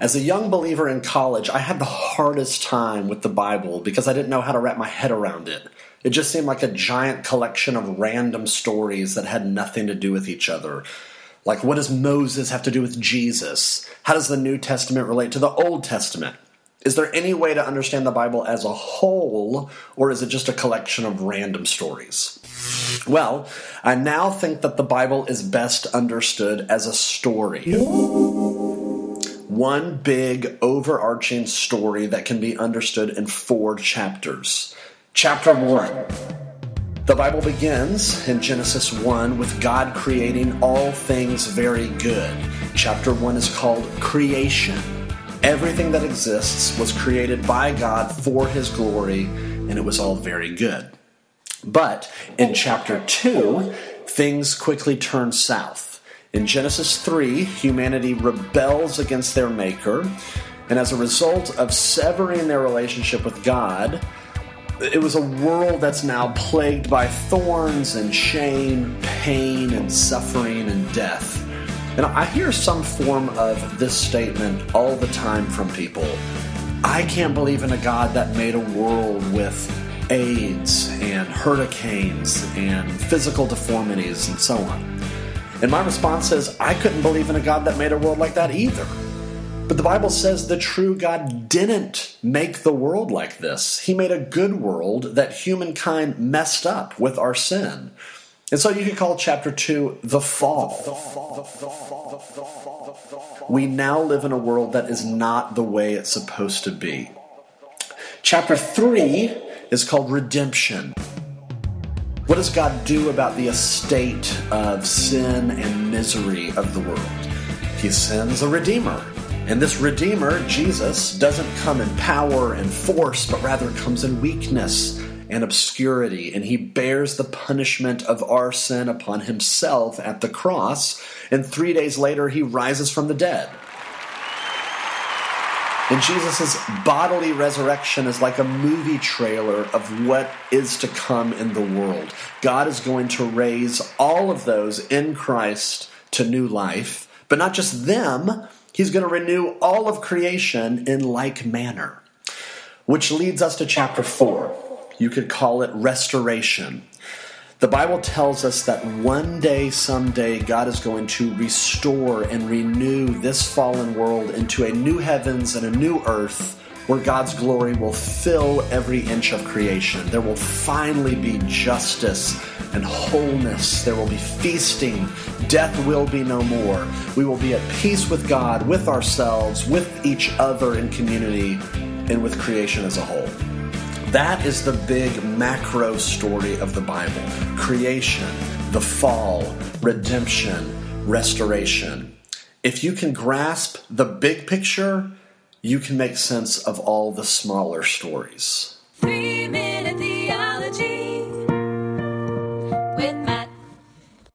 As a young believer in college, I had the hardest time with the Bible because I didn't know how to wrap my head around it. It just seemed like a giant collection of random stories that had nothing to do with each other. Like, what does Moses have to do with Jesus? How does the New Testament relate to the Old Testament? Is there any way to understand the Bible as a whole, or is it just a collection of random stories? Well, I now think that the Bible is best understood as a story one big overarching story that can be understood in four chapters. Chapter 1. The Bible begins in Genesis 1 with God creating all things very good. Chapter 1 is called Creation. Everything that exists was created by God for His glory, and it was all very good. But in chapter 2, things quickly turn south. In Genesis 3, humanity rebels against their Maker, and as a result of severing their relationship with God, it was a world that's now plagued by thorns and shame, pain and suffering and death. And I hear some form of this statement all the time from people. I can't believe in a God that made a world with AIDS and hurricanes and physical deformities and so on. And my response is, I couldn't believe in a God that made a world like that either. But the Bible says the true God didn't make the world like this. He made a good world that humankind messed up with our sin. And so you could call chapter 2 the fall. We now live in a world that is not the way it's supposed to be. Chapter 3 is called redemption. What does God do about the estate of sin and misery of the world? He sends a Redeemer. And this Redeemer, Jesus, doesn't come in power and force, but rather comes in weakness and obscurity. And he bears the punishment of our sin upon himself at the cross. And three days later, he rises from the dead. And Jesus' bodily resurrection is like a movie trailer of what is to come in the world. God is going to raise all of those in Christ to new life, but not just them, He's going to renew all of creation in like manner. Which leads us to chapter 4. You could call it restoration. The Bible tells us that one day, someday, God is going to restore and renew this fallen world into a new heavens and a new earth where God's glory will fill every inch of creation. There will finally be justice and wholeness. There will be feasting. Death will be no more. We will be at peace with God, with ourselves, with each other in community, and with creation as a whole. That is the big macro story of the Bible creation, the fall, redemption, restoration. If you can grasp the big picture, you can make sense of all the smaller stories.